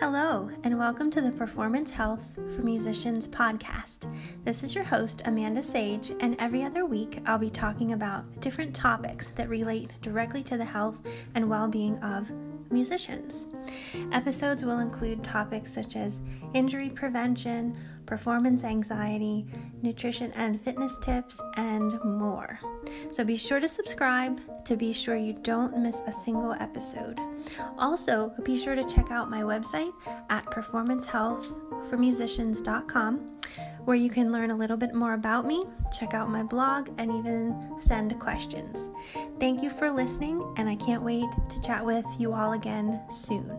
Hello, and welcome to the Performance Health for Musicians podcast. This is your host, Amanda Sage, and every other week I'll be talking about different topics that relate directly to the health and well being of musicians. Episodes will include topics such as injury prevention, performance anxiety, nutrition and fitness tips, and more. So be sure to subscribe to be sure you don't miss a single episode. Also, be sure to check out my website at performancehealthformusicians.com where you can learn a little bit more about me, check out my blog, and even send questions. Thank you for listening, and I can't wait to chat with you all again soon.